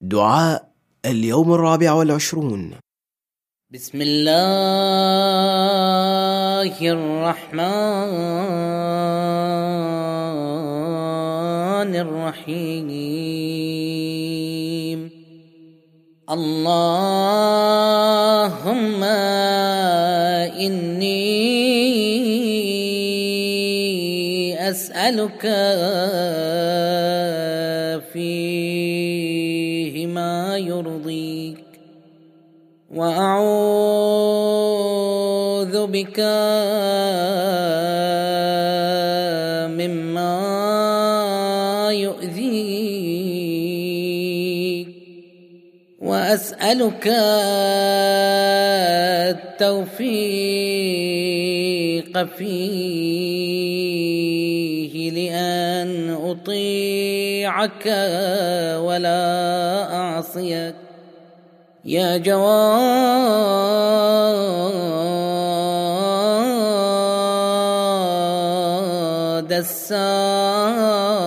دعاء اليوم الرابع والعشرون. بسم الله الرحمن الرحيم. اللهم إني أسألك فيه ما يرضيك. وأعوذ بك مما يؤذيك. وأسألك التوفيق فيه لأن أطيعك ولا أعصيك. يا جواد السائلين